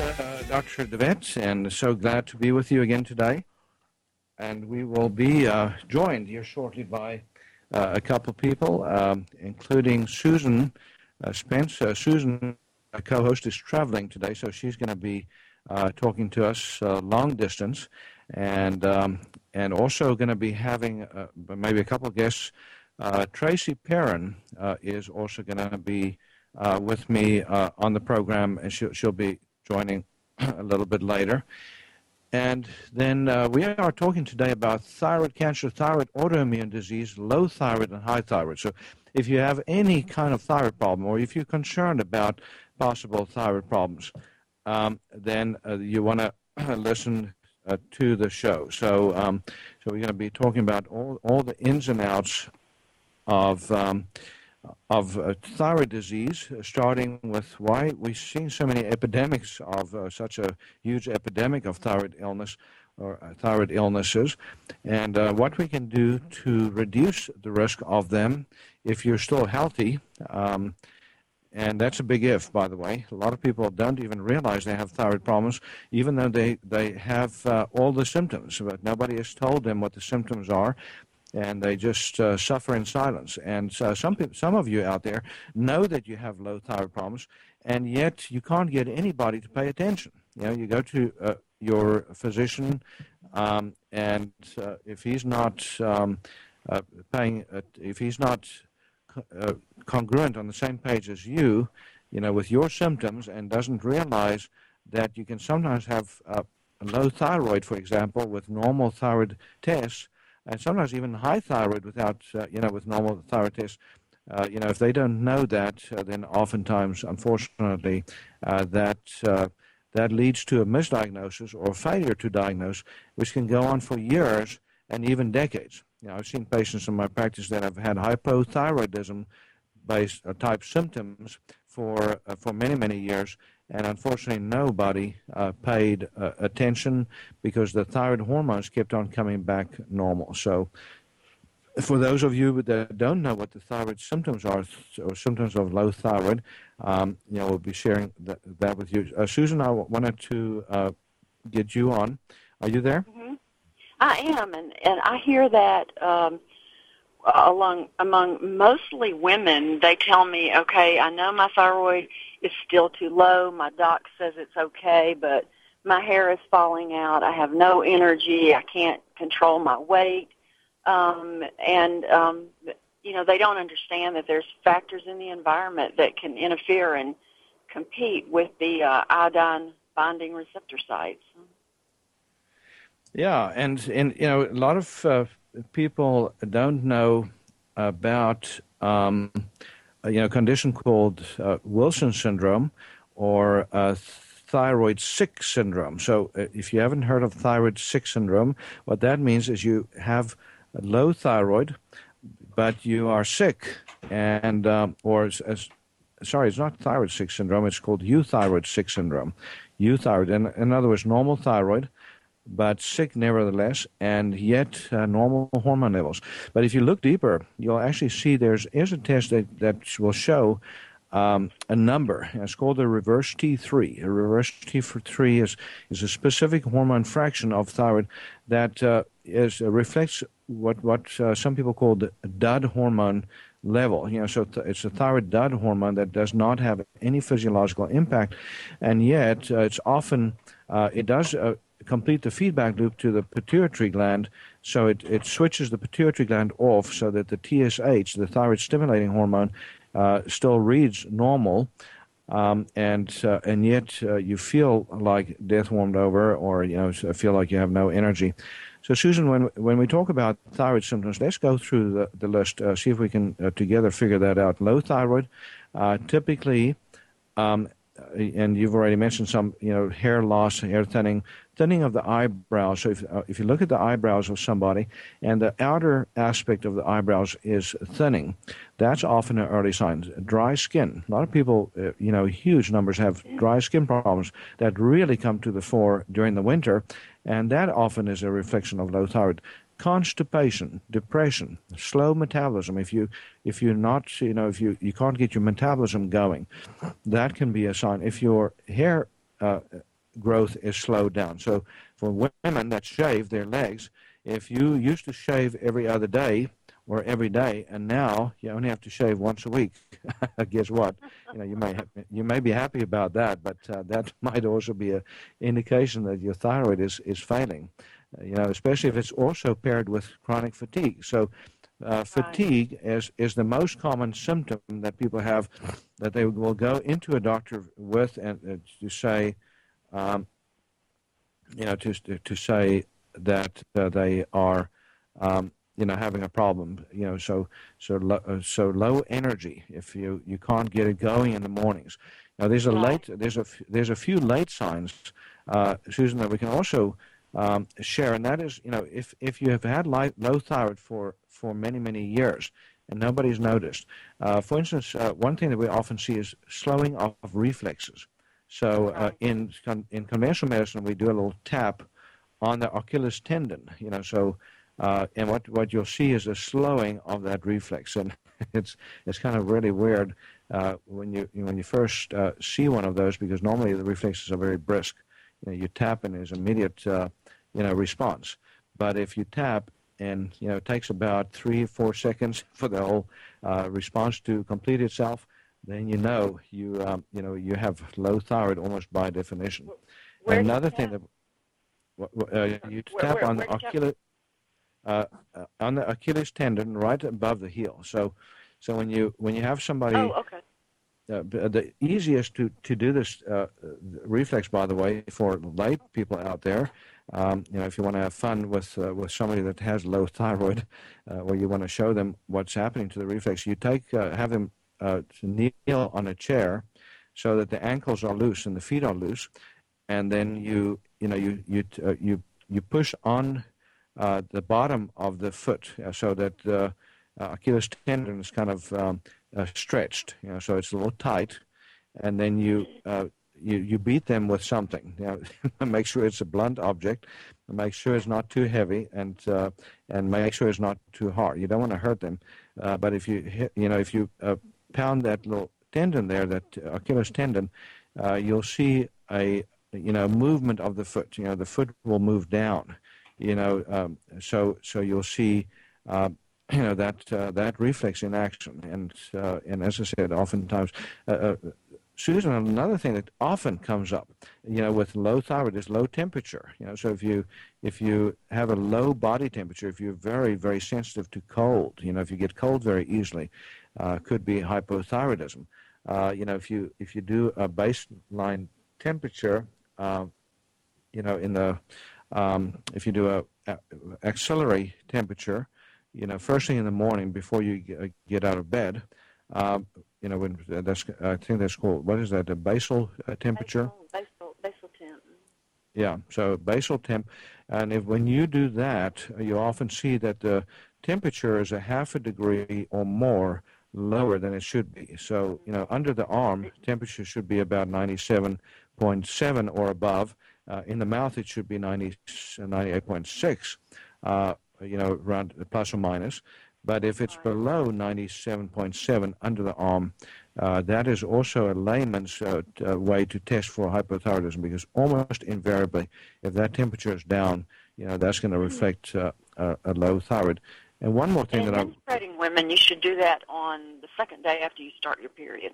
uh, Dr. DeVette, and so glad to be with you again today. And we will be uh, joined here shortly by uh, a couple of people, um, including Susan uh, Spence. Susan, our co-host, is traveling today, so she's going to be uh, talking to us uh, long distance, and um, and also going to be having maybe a couple of guests. Tracy Perrin is also going to be uh, with me uh, on the program, and she'll, she'll be joining a little bit later. And then uh, we are talking today about thyroid cancer, thyroid autoimmune disease, low thyroid, and high thyroid. So if you have any kind of thyroid problem, or if you're concerned about possible thyroid problems, um, then uh, you want to listen uh, to the show. So, um, so we're going to be talking about all, all the ins and outs of um, of uh, thyroid disease, uh, starting with why we've seen so many epidemics of uh, such a huge epidemic of thyroid illness or uh, thyroid illnesses, and uh, what we can do to reduce the risk of them if you're still healthy. Um, and that's a big if, by the way. A lot of people don't even realize they have thyroid problems, even though they, they have uh, all the symptoms. But nobody has told them what the symptoms are, and they just uh, suffer in silence. And uh, some, some of you out there know that you have low thyroid problems, and yet you can't get anybody to pay attention. You know, you go to uh, your physician, um, and uh, if he's not um, uh, paying, if he's not uh, congruent on the same page as you, you know, with your symptoms and doesn't realize that you can sometimes have low thyroid, for example, with normal thyroid tests, and sometimes even high thyroid without, uh, you know, with normal thyroid tests. Uh, you know, if they don't know that, uh, then oftentimes, unfortunately, that that leads to a misdiagnosis or failure to diagnose, which can go on for years and even decades. You know, I've seen patients in my practice that have had hypothyroidism based uh, type symptoms for uh, for many many years, and unfortunately nobody uh, paid uh, attention because the thyroid hormones kept on coming back normal. So. For those of you that don't know what the thyroid symptoms are, or symptoms of low thyroid, um, you know, we'll be sharing that, that with you. Uh, Susan, I wanted to uh, get you on. Are you there? I am, and and I hear that um, along among mostly women. They tell me, okay, I know my thyroid is still too low. My doc says it's okay, but my hair is falling out. I have no energy. I can't control my weight, um, and um, you know they don't understand that there's factors in the environment that can interfere and compete with the uh, iodine binding receptor sites. Yeah, and and you know a lot of uh, people don't know about um, you know condition called uh, Wilson syndrome or uh, thyroid sick syndrome. So uh, if you haven't heard of thyroid sick syndrome, what that means is you have low thyroid, but you are sick, and um, or as, sorry, it's not thyroid sick syndrome. It's called euthyroid sick syndrome. Euthyroid, in, in other words, normal thyroid but sick nevertheless, and yet uh, normal hormone levels. But if you look deeper, you'll actually see there's is a test that, that will show um, a number. It's called the reverse T3. A reverse T3 is, is a specific hormone fraction of thyroid that uh, is, uh, reflects what, what uh, some people call the dud hormone level. You know, so th- it's a thyroid dud hormone that does not have any physiological impact, and yet uh, it's often uh, it does uh, complete the feedback loop to the pituitary gland. So it, it switches the pituitary gland off so that the TSH, the thyroid stimulating hormone, uh, still reads normal. Um, and uh, and yet uh, you feel like death warmed over, or you know feel like you have no energy. So, Susan, when when we talk about thyroid symptoms, let's go through the, the list, uh, see if we can uh, together figure that out. Low thyroid, uh, typically, um, and you've already mentioned some, you know, hair loss, hair thinning, thinning of the eyebrows. So, if uh, if you look at the eyebrows of somebody, and the outer aspect of the eyebrows is thinning, that's often an early sign. Dry skin. A lot of people, uh, you know, huge numbers have dry skin problems that really come to the fore during the winter, and that often is a reflection of low thyroid constipation depression slow metabolism if you if you're not you know if you you can't get your metabolism going that can be a sign if your hair uh, growth is slowed down so for women that shave their legs if you used to shave every other day or every day, and now you only have to shave once a week. Guess what? You know, you may ha- you may be happy about that, but uh, that might also be an indication that your thyroid is is failing. Uh, you know, especially if it's also paired with chronic fatigue. So. Uh, fatigue is, is the most common symptom that people have that they will go into a doctor with and uh, to say, um, you know, to, to say that uh, they are um, you know having a problem you know so so low, uh, so low energy if you you can't get it going in the mornings. Now there's a late there's a there's a few late signs uh, Susan that we can also um, share and that is you know if if you have had light, low thyroid for for many many years and nobody's noticed uh, for instance uh, one thing that we often see is slowing of reflexes so uh, in in conventional medicine we do a little tap on the Achilles tendon you know so uh, and what, what you'll see is a slowing of that reflex. And it's, it's kind of really weird uh, when, you, when you first uh, see one of those because normally the reflexes are very brisk. You, know, you tap and there's immediate uh, you know, response. But if you tap and you know, it takes about three, four seconds for the whole uh, response to complete itself, then you know you, um, you know, you have low thyroid almost by definition. Where Another thing tap? that uh, you tap where- on the where you tap? ocular uh, uh, on the Achilles tendon right above the heel. So, so when you when you have somebody, Oh, okay. uh, the easiest to to do this uh, reflex, by the way, for lay people out there, um, you know, if you want to have fun with uh, with somebody that has low thyroid, uh, or you want to show them what's happening to the reflex, you take uh, have them uh, to kneel on a chair, so that the ankles are loose and the feet are loose, and then you you know you you uh, you you push on uh, the bottom of the foot so that the uh, Achilles tendon is kind of um, uh, stretched, you know, so it's a little tight, and then you uh, you you beat them with something. You know, make sure it's a blunt object, make sure it's not too heavy, and and make sure it's not too hard. You don't want to hurt them, but if you hit, you know if you pound that little tendon there, that Achilles tendon, uh, you'll see a you know movement of the foot. You know the foot will move down you know, um, so so you'll see, uh, you know, that uh, that reflex in action, and uh, and as I said, oftentimes, uh, uh, Susan, another thing that often comes up, you know, with low thyroid is low temperature. You know, so if you if you have a low body temperature, if you're very very sensitive to cold, you know, if you get cold very easily, uh, could be hypothyroidism. Uh, you know, if you if you do a baseline temperature, uh, you know, in the um, if you do a, a auxiliary temperature, you know, first thing in the morning before you g- get out of bed, um, you know, when that's I think that's called what is that? A basal uh, temperature. Basal, basal, basal temp. Yeah, so basal temp, and if when you do that, you often see that the temperature is a half a degree or more lower than it should be. So you know, under the arm, temperature should be about 97.7 or above, Uh, in the mouth, it should be 90, 98.6, uh, you know, around plus or minus. But if it's below 97.7 under the arm, uh, that is also a layman's uh, uh, way to test for hypothyroidism because almost invariably, if that temperature is down, you know, that's going to reflect uh, a, a low thyroid. And one more thing And that I'm menstruating women, you should do that on the second day after you start your period.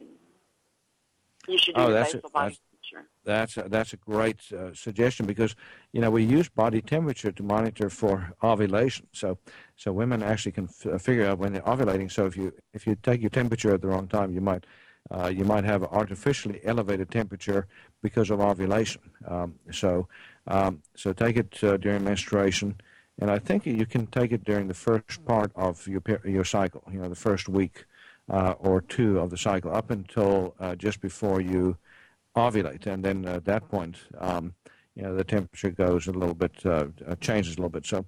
You should do Oh, that's basal it. body That's- temperature. That's a, that's a great uh, suggestion because you know we use body temperature to monitor for ovulation. So so women actually can f- uh, figure out when they're ovulating. So if you if you take your temperature at the wrong time, you might uh, you might have artificially elevated temperature because of ovulation. Um, so um, so take it uh, during menstruation, and I think you can take it during the first part of your your cycle. You know, the first week uh, or two of the cycle, up until uh, just before you ovulate, and then at that point, um, you know, the temperature goes a little bit, uh, uh, changes a little bit. So,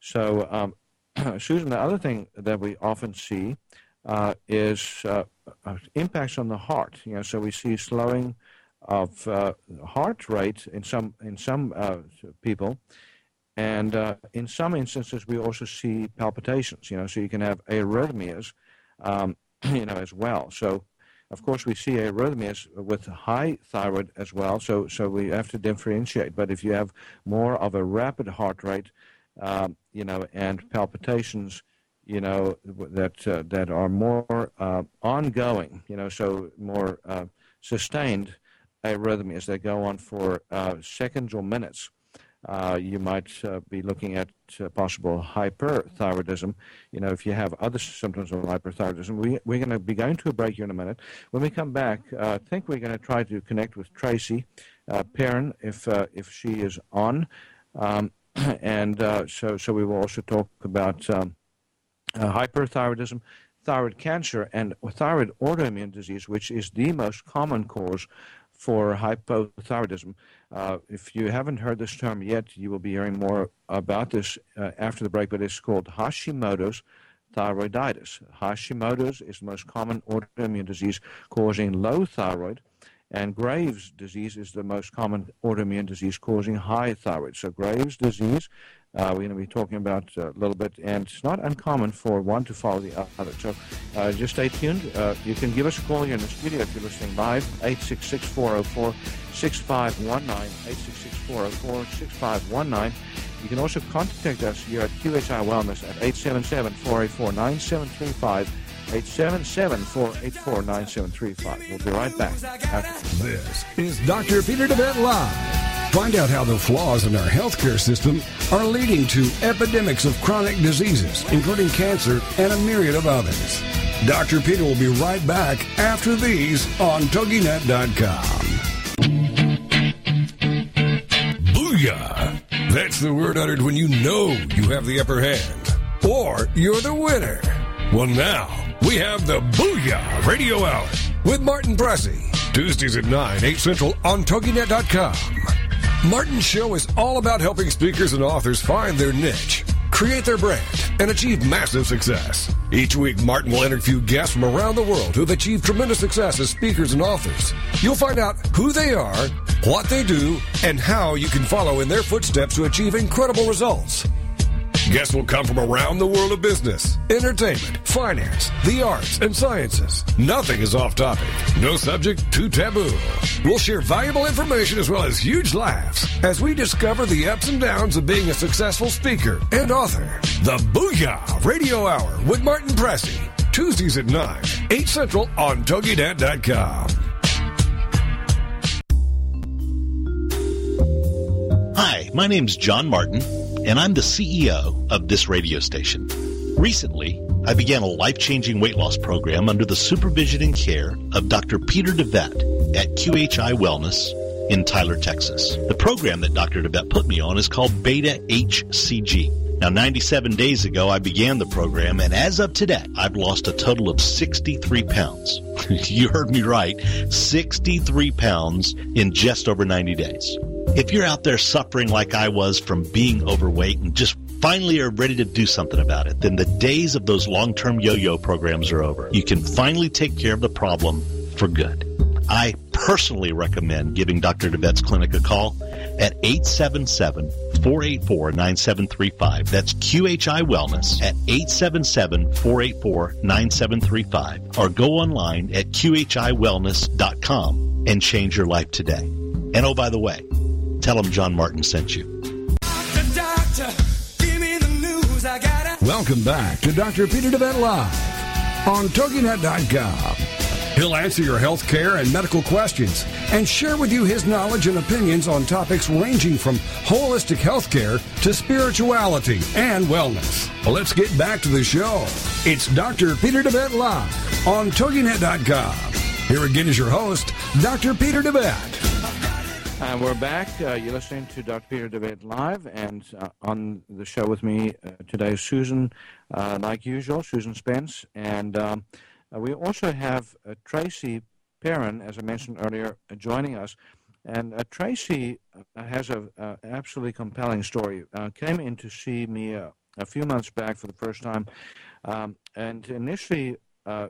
so um, Susan, the other thing that we often see uh, is uh, uh, impacts on the heart. You know, so we see slowing of uh, heart rate in some in some people, and uh, in some instances we also see palpitations. You know, so you can have arrhythmias, um, you know, as well. So. Of course, we see arrhythmias with high thyroid as well, so so we have to differentiate. But if you have more of a rapid heart rate, um, you know, and palpitations, you know, that uh, that are more uh, ongoing, you know, so more uh, sustained arrhythmias that go on for uh, seconds or minutes. Uh, you might uh, be looking at uh, possible hyperthyroidism. You know, if you have other symptoms of hyperthyroidism, we, we're going to be going to a break here in a minute. When we come back, uh, I think we're going to try to connect with Tracy uh, Perrin if if she is on, um, and so so we will also talk about um, hyperthyroidism, thyroid cancer, and thyroid autoimmune disease, which is the most common cause for hypothyroidism. Uh, if you haven't heard this term yet, you will be hearing more about this uh, after the break, but it's called Hashimoto's thyroiditis. Hashimoto's is the most common autoimmune disease causing low thyroid, and Graves' disease is the most common autoimmune disease causing high thyroid. So Graves' disease, we're going to be talking about uh, a little bit, and it's not uncommon for one to follow the other. So uh, just stay tuned. Uh, you can give us a call here in the studio if you're listening live, 866-404-6519, 866-404-6519. You can also contact us here at QHI Wellness at 877-484-9735, 877-484-9735. We'll be right back. After This is Dr. Peter DeVette Live. Find out how the flaws in our healthcare system are leading to epidemics of chronic diseases, including cancer and a myriad of others. Dr. Peter will be right back after these on TogiNet.com. Booyah! That's the word uttered when you know you have the upper hand. Or you're the winner. Well, now we have the Booyah Radio Hour with Martin Pressey. Tuesdays at 9, 8 Central on TogiNet.com. Martin's show is all about helping speakers and authors find their niche, create their brand, and achieve massive success. Each week, Martin will interview guests from around the world who have achieved tremendous success as speakers and authors. You'll find out who they are, what they do, and how you can follow in their footsteps to achieve incredible results. Guests will come from around the world of business, entertainment, finance, the arts, and sciences. Nothing is off topic. No subject too taboo. We'll share valuable information as well as huge laughs as we discover the ups and downs of being a successful speaker and author. The Booyah Radio Hour with Martin Pressey. Tuesdays at 9, 8 Central on TogiNet.com. Hi, my name's John Martin, and I'm the CEO of this radio station. Recently, I began a life-changing weight loss program under the supervision and care of Dr. Peter DeVette at QHI Wellness in Tyler, Texas. The program that Dr. DeVette put me on is called Beta HCG. Now, 97 days ago, I began the program, and as of today, I've lost a total of 63 pounds. you heard me right, 63 pounds in just over 90 days. If you're out there suffering like I was from being overweight and just finally are ready to do something about it, then the days of those long-term yo-yo programs are over. You can finally take care of the problem for good. I personally recommend giving Dr. DeVette's clinic a call at 877 484 9735. That's QHI Wellness at 877 484 9735. Or go online at QHIWellness.com and change your life today. And oh, by the way, tell them John Martin sent you. Doctor, doctor, news. Gotta. Welcome back to Dr. Peter DeVette Live on TogiNet.com. He'll answer your health care and medical questions and share with you his knowledge and opinions on topics ranging from holistic health care to spirituality and wellness. Well, let's get back to the show. It's Dr. Peter DeVette Live on TogiNet.com. Here again is your host, Dr. Peter DeVette. And we're back. Uh, you're listening to Dr. Peter DeVette Live, and uh, on the show with me uh, today is Susan, uh, like usual, Susan Spence. And um, uh, we also have uh, Tracy Perrin, as I mentioned earlier, uh, joining us. And uh, Tracy uh, has an absolutely compelling story. Uh, came in to see me uh, a few months back for the first time. Um, and initially, uh,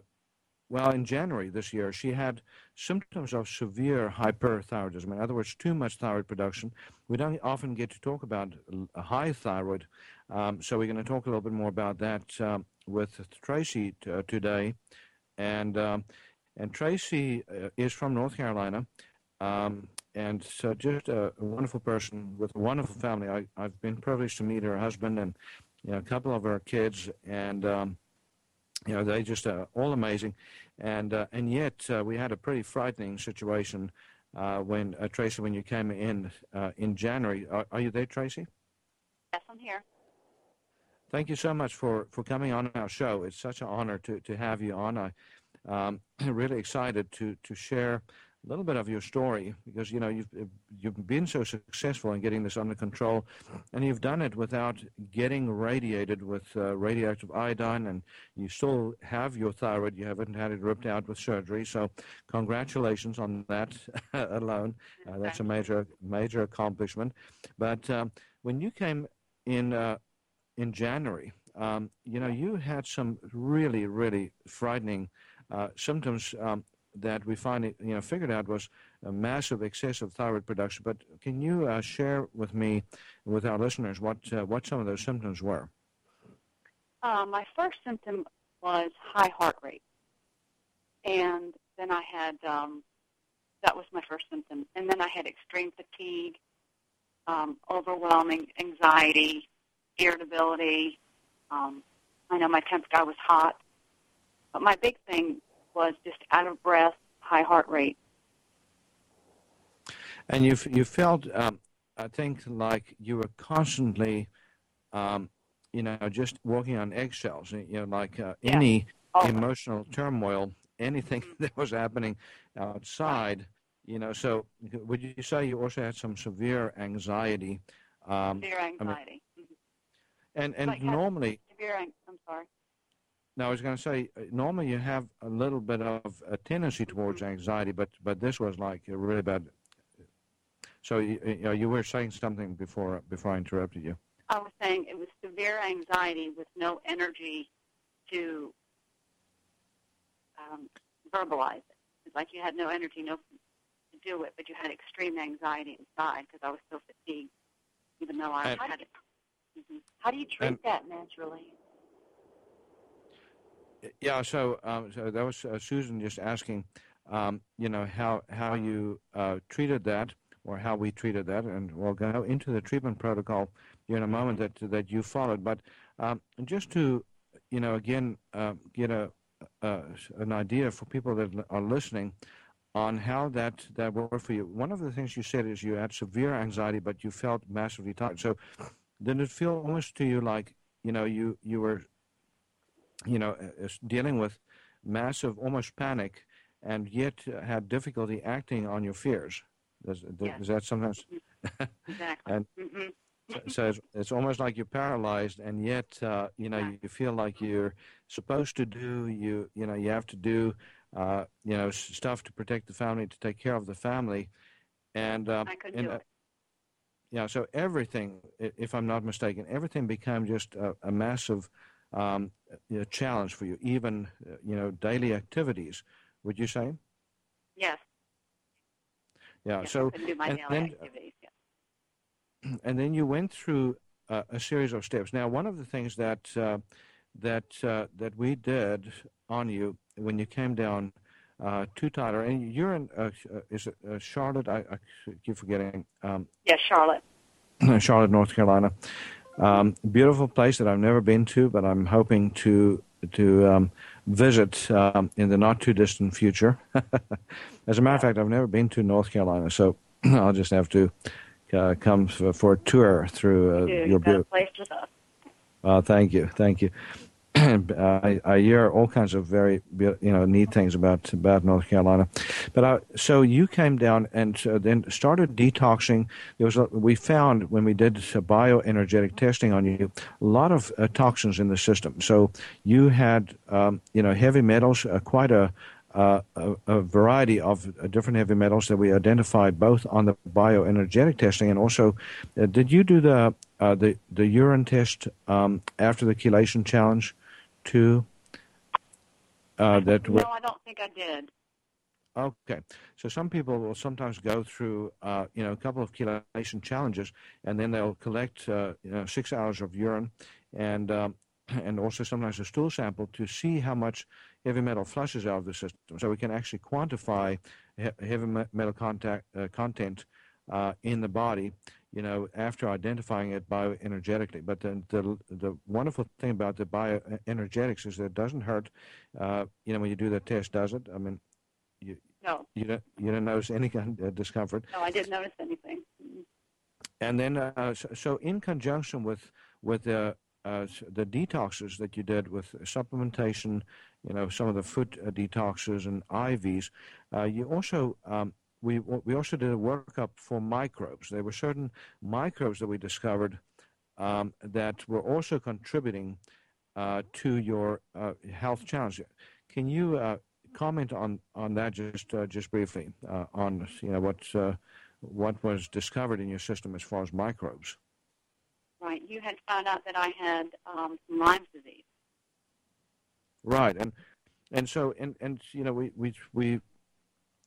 well, in January this year, she had symptoms of severe hyperthyroidism. In other words, too much thyroid production. We don't often get to talk about a high thyroid, um, so we're going to talk a little bit more about that um, with Tracy t- uh, today. And um, and Tracy uh, is from North Carolina, um, and so just a, a wonderful person with a wonderful family. I, I've been privileged to meet her husband and you know, a couple of her kids, and um, you know they just are all amazing, and uh, and yet uh, we had a pretty frightening situation uh, when uh, Tracy when you came in uh, in January. Are, are you there, Tracy? Yes, I'm here. Thank you so much for, for coming on our show. It's such an honor to, to have you on. I um, really excited to, to share a little bit of your story because you know you've you've been so successful in getting this under control, and you've done it without getting radiated with uh, radioactive iodine, and you still have your thyroid. You haven't had it ripped out with surgery, so congratulations on that alone. Uh, that's a major major accomplishment. But um, when you came in uh, in January, um, you know you had some really really frightening uh, symptoms. Um, that we finally, you know, figured out was a massive excess of thyroid production. But can you uh, share with me, with our listeners, what uh, what some of those symptoms were? Uh, my first symptom was high heart rate, and then I had um, that was my first symptom, and then I had extreme fatigue, um, overwhelming anxiety, irritability. Um, I know my temp I was hot, but my big thing was just out of breath, high heart rate. And you you felt, um, I think, like you were constantly, um, you know, just walking on eggshells. You know, like uh, Yeah. any Oh, emotional turmoil, anything that was happening outside. You know, so would you say you also had some severe anxiety? Um, severe anxiety. Mhm. and and Like normally, severe. I'm sorry. Now I was going to say, uh, normally you have a little bit of a tendency towards anxiety, but but this was like a really bad. So you, you were saying something before before I interrupted you. I was saying it was severe anxiety with no energy to um, verbalize it. It's like you had no energy, no to do it, but you had extreme anxiety inside because I was so fatigued, even though I And- had it. Mhm. How do you treat And- that naturally? Yeah, so um, so that was uh, Susan just asking, um, you know, how how you uh, treated that or how we treated that, and we'll go into the treatment protocol in a moment that that you followed. But um, just to, you know, again uh, get a, a an idea for people that are listening on how that that worked for you. One of the things you said is you had severe anxiety, but you felt massively tired. So did it feel almost to you like you know you you were you know, uh, dealing with massive, almost panic, and yet had difficulty acting on your fears. Does, does, Yes. is that sometimes? Exactly. And- so- so it's, it's almost like you're paralyzed, and yet uh, you know you feel like you're supposed to do you you know you have to do uh, you know stuff to protect the family, to take care of the family, and um, I couldn't and, do uh, it. yeah, so everything, if I'm not mistaken, everything became just a, a massive um, know, challenge for you, even uh, you know daily activities. Would you say? Yes. Yeah. Yes, so do my and daily then-. Yeah. and then you went through uh, a series of steps. Now, one of the things that uh, that uh, that we did on you when you came down uh, to Tyler, and you're in uh, uh, is it uh, Charlotte? I, I keep forgetting um, Yes, Charlotte. Charlotte, North Carolina. Um, beautiful place that I've never been to, but I'm hoping to to um, visit um, in the not too distant future. As a matter of fact, I've never been to North Carolina, so I'll just have to uh, come for, for a tour through uh, your you've got a beautiful. place with us. Uh, thank you, thank you. I, I hear all kinds of very you know neat things about about North Carolina, but I, so you came down and uh, then started detoxing. There was a, we found when we did uh, bioenergetic testing on you a lot of uh, toxins in the system. So you had um, you know heavy metals, uh, quite a uh, a, a variety of uh, different heavy metals that we identified both on the bioenergetic testing and also uh, did you do the uh, the the urine test um, after the chelation challenge Uh, that No, I don't think I did. Okay, so some people will sometimes go through, uh, you know, a couple of chelation challenges, and then they'll collect, uh, you know, six hours of urine, and um, and also sometimes a stool sample to see how much heavy metal flushes out of the system. So we can actually quantify he- heavy metal contact, uh, content uh, in the body, you know, after identifying it bioenergetically. But the, the the wonderful thing about the bioenergetics is that it doesn't hurt. Uh, you know, when you do that test, does it? I mean, you, No, you don't you don't notice any kind of discomfort. no, I didn't notice anything. And then, uh, so, so in conjunction with with the uh, the detoxes that you did with supplementation, you know, some of the food uh, detoxes and IVs, uh, you also um, we we also did a workup for microbes. There were certain microbes that we discovered um, that were also contributing uh, to your uh, health challenge. Can you uh, comment on on that just uh, just briefly uh, on you know what uh, what was discovered in your system as far as microbes? Right. You had found out that I had um, Lyme's disease. Right, and and so and and you know we we we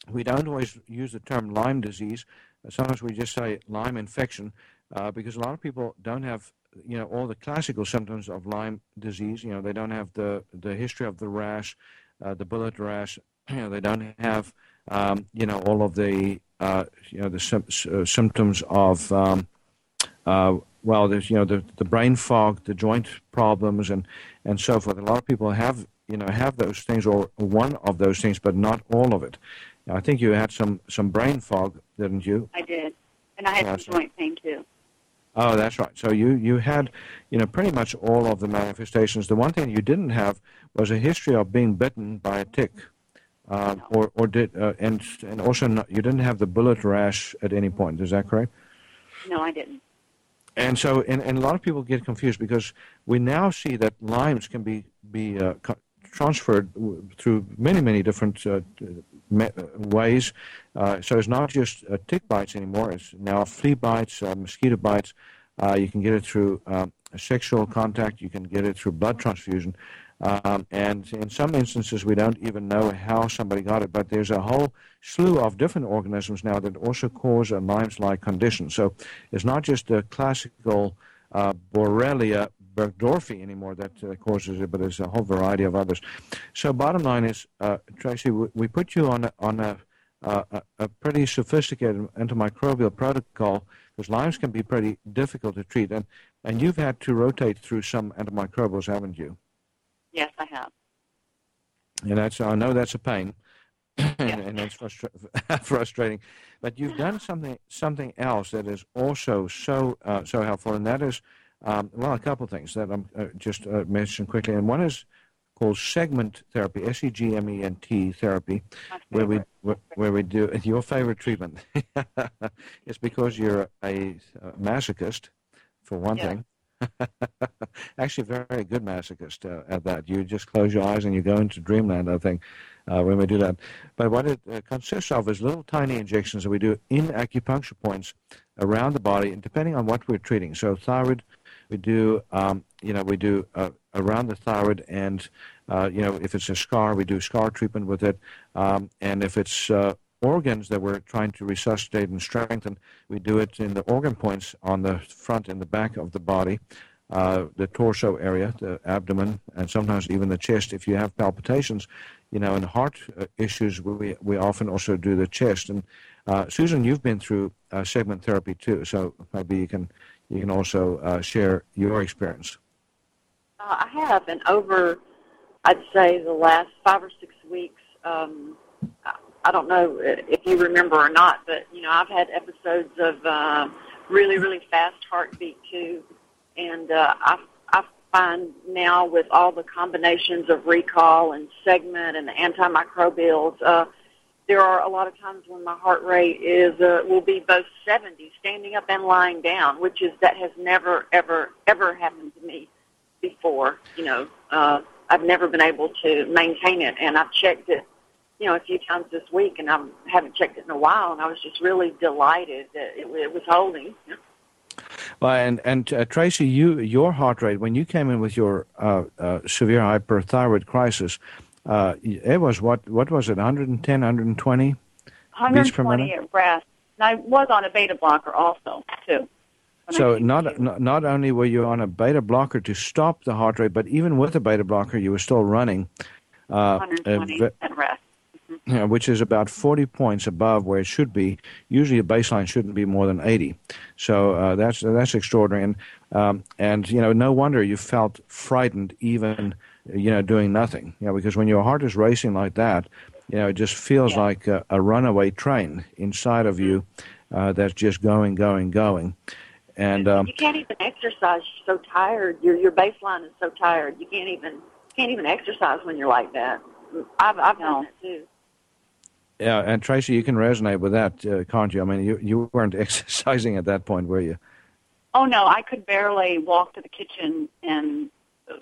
we don't always use the term Lyme disease. Sometimes we just say Lyme infection uh, because a lot of people don't have you know all the classical symptoms of Lyme disease. You know they don't have the the history of the rash, uh, the bullet rash. You know they don't have um, you know all of the uh, you know the sym- uh, symptoms of um, uh, well, there's you know the the brain fog, the joint problems, and and so forth. A lot of people have you know have those things or one of those things, but not all of it. I think you had some some brain fog, didn't you? I did. And I had Gotcha. some joint pain too. Oh, that's right. So you you had you know pretty much all of the manifestations. The one thing you didn't have was a history of being bitten by a tick. Uh, No. or or did uh, and and also not, you didn't have the bullet rash at any point. Is that correct? No, I didn't. And so, and, and a lot of people get confused because we now see that Lyme's can be be uh, transferred through many many different uh, ways. Uh, so it's not just uh, tick bites anymore. It's now flea bites, uh, mosquito bites. Uh, you can get it through um, sexual contact. You can get it through blood transfusion. Um, and in some instances, we don't even know how somebody got it, but there's a whole slew of different organisms now that also cause a Lyme's-like condition. So it's not just the classical uh, Borrelia burgdorferi anymore that uh, causes it, but there's a whole variety of others. So bottom line is, uh, Tracy, we, we put you on a, on a, uh, a, a pretty sophisticated antimicrobial protocol because Lyme's can be pretty difficult to treat, and, and you've had to rotate through some antimicrobials, haven't you? Yes, I have. And that's I know that's a pain, and, Yeah. and that's frustra- frustrating. But you've done something something else that is also so uh, so helpful, and that is um, well a couple of things that I'm uh, just uh, mention quickly. And one is called segment therapy, S E G M E N T therapy, where we where, where we do your favorite treatment. it's because you're a, uh masochist, for one Yeah. thing. Actually, very, very good masochist uh, at that. You just close your eyes and you go into dreamland, I think, uh, when we do that. But what it uh, consists of is little tiny injections that we do in acupuncture points around the body, and depending on what we're treating. So thyroid, we do, um, you know, we do uh, around the thyroid, and uh, you know, if it's a scar, we do scar treatment with it, um, and if it's uh, organs that we're trying to resuscitate and strengthen. We do it in the organ points on the front and the back of the body, uh, the torso area, the abdomen, and sometimes even the chest. If you have palpitations, you know, and heart uh, issues, we, we often also do the chest. And uh, Susan, you've been through uh, segment therapy too, so maybe you can you can also uh, share your experience. Uh, I have, and over, I'd say the last five or six weeks. Um, I don't know if you remember or not, but you know I've had episodes of uh, really, really fast heartbeat too, and uh, I, I find now with all the combinations of recall and segment and the antimicrobials. Uh, there are a lot of times when my heart rate is uh, will be both 70 standing up and lying down which is that has never ever ever happened to me before you know. Uh, I've never been able to maintain it and I've checked it you know a few times this week and I haven't checked it in a while and I was just really delighted that it, it was holding. Well, and and uh, Tracy, you your heart rate when you came in with your uh, uh, severe hyperthyroid crisis, uh, it was what? What was it? 110, 120 120 at rest. And I was on a beta blocker also too. So not, not not only were you on a beta blocker to stop the heart rate, but even with a beta blocker, you were still running. Uh, 120 at rest. Mm-hmm. which is about 40 points above where it should be. Usually, a baseline shouldn't be more than 80. So uh, that's that's extraordinary. And um, and you know, no wonder you felt frightened even you know, doing nothing. You know, because when your heart is racing like that, you know, it just feels yeah. like a, a, runaway train inside of you uh, that's just going, going, going. And um, you can't even exercise. You're so tired. Your your baseline is so tired. You can't even can't even exercise when you're like that. I've I've done that too. Yeah, and Tracy, you can resonate with that, uh, can't you? I mean, you you weren't exercising at that point, were you? Oh no, I could barely walk to the kitchen and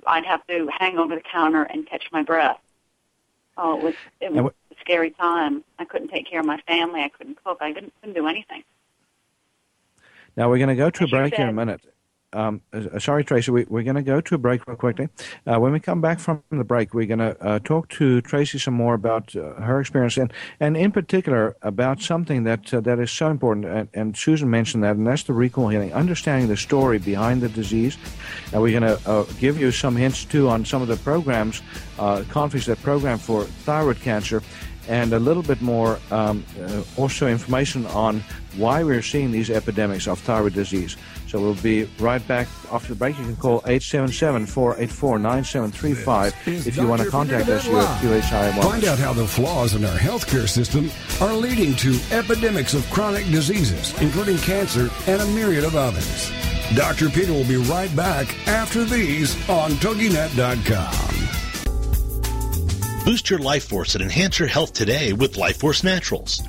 I'd have to hang over the counter and catch my breath. Oh, it was it was a scary time. I couldn't take care of my family. I couldn't cook. I couldn't, couldn't do anything. Now we're going to go to a break in a minute. Um, uh, sorry, Tracy, we, are going to go to a break real quickly. Uh, when we come back from the break, we're going to uh, talk to Tracy some more about uh, her experience and, and in particular about something that uh, that is so important. And, and, Susan mentioned that, and that's the recall healing, understanding the story behind the disease. And we're going to uh, give you some hints too on some of the programs, conferences that program for thyroid cancer and a little bit more um, uh, also information on why we're seeing these epidemics of thyroid disease. So we'll be right back after the break. You can call 877-484-9735 if you want to contact us here at QHI. Find out how the flaws in our healthcare system are leading to epidemics of chronic diseases, including cancer and a myriad of others. Dr. Peter will be right back after these on TogiNet.com. Boost your life force and enhance your health today with Life Force Naturals.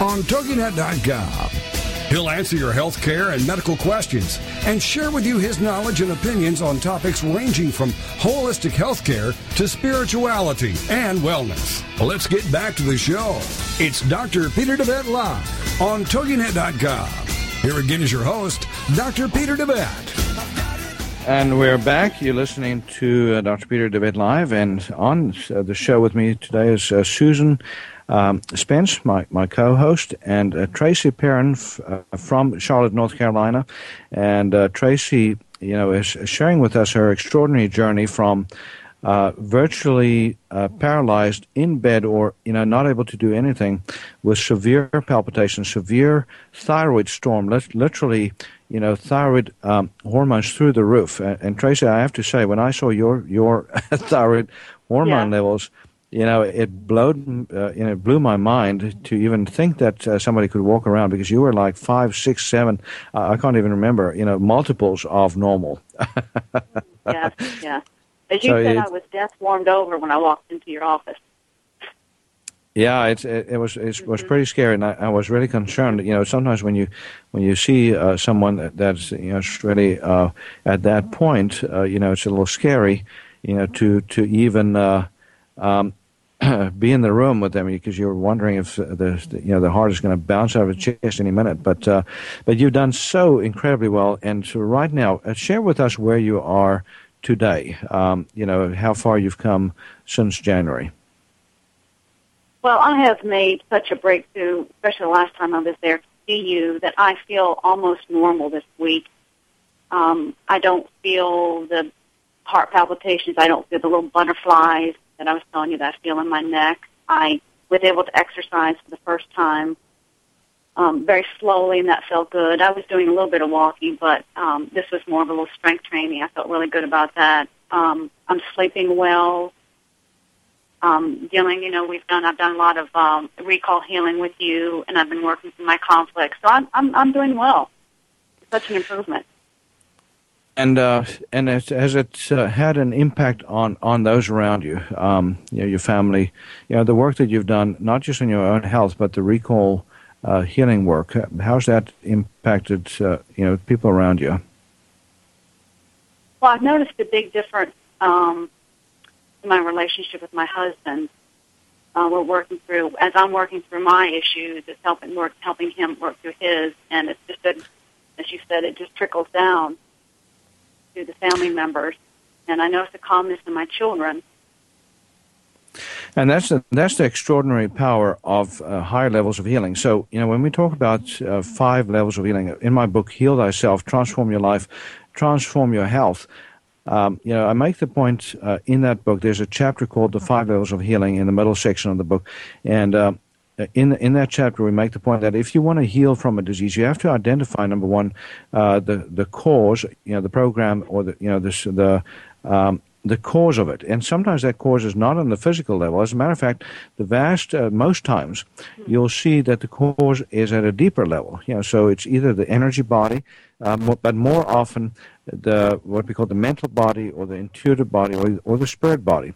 on TogiNet.com. He'll answer your health care and medical questions and share with you his knowledge and opinions on topics ranging from holistic health care to spirituality and wellness. Let's get back to the show. It's Dr. Peter DeVette Live on TogiNet.com. Here again is your host, Dr. Peter DeVette. And we're back. You're listening to uh, Dr. Peter DeVette Live, and on uh, the show with me today is uh, Susan um, Spence, my, my co-host, and uh, Tracy Perrin f- uh, from Charlotte, North Carolina. And uh, Tracy, you know, is sharing with us her extraordinary journey from uh, virtually uh, paralyzed in bed or you know not able to do anything with severe palpitations, severe thyroid storm, literally you know thyroid um, hormones through the roof. And, and, Tracy, I have to say, when I saw your your thyroid hormone yeah. levels, you know it blowed uh, you know blew my mind to even think that uh, somebody could walk around because you were like five, six, seven. Uh, I can't even remember. You know multiples of normal. yeah, yeah. As you so said, I was death warmed over when I walked into your office. Yeah, it's, it, it was it mm-hmm. was pretty scary, and I, I, was really concerned. You know, sometimes when you when you see uh, someone that's you know really uh, at that point, uh, you know, it's a little scary. You know, to to even uh, um, be in the room with them because you're wondering if the, you know the heart is going to bounce out of the chest any minute. But uh, but you've done so incredibly well, and so right now, uh, share with us where you are today? Um, you know, how far you've come since January? Well, I have made such a breakthrough, especially the last time I was there to see you, that I feel almost normal this week. Um, I don't feel the heart palpitations. I don't feel the little butterflies that I was telling you that I feel in my neck. I was able to exercise for the first time um, very slowly, and that felt good. I was doing a little bit of walking, but um, this was more of a little strength training. I felt really good about that. Um, I'm sleeping well. Um, dealing, you know, we've done. I've done a lot of um, recall healing with you, and I've been working through my conflicts. So I'm I'm, I'm doing well. Such an improvement. And uh, and it, has it uh, had an impact on, on those around you? Um, you know, your family. You know, the work that you've done, not just in your own health, but the recall uh, healing work. How's that impacted uh, you know people around you? Well, I've noticed a big difference um, in my relationship with my husband. Uh, we're working through as I'm working through my issues. It's helping work, helping him work through his, and it's just a, as you said, it just trickles down to the family members. And I notice a calmness in my children and that's the, that's the extraordinary power of uh, higher levels of healing. So, you know, when we talk about uh, five levels of healing, in my book, Heal Thyself, Transform Your Life, Transform Your Health, um, you know, I make the point uh, in that book, there's a chapter called The Five Levels of Healing in the middle section of the book. And uh, in in that chapter, we make the point that if you want to heal from a disease, you have to identify number one, uh, the the cause, you know, the program or the you know this the um, the cause of it. And sometimes that cause is not on the physical level. As a matter of fact, the vast, uh, most times, you'll see that the cause is at a deeper level. You know, so it's either the energy body, uh, but more often the what we call the mental body or the intuitive body or, or the spirit body.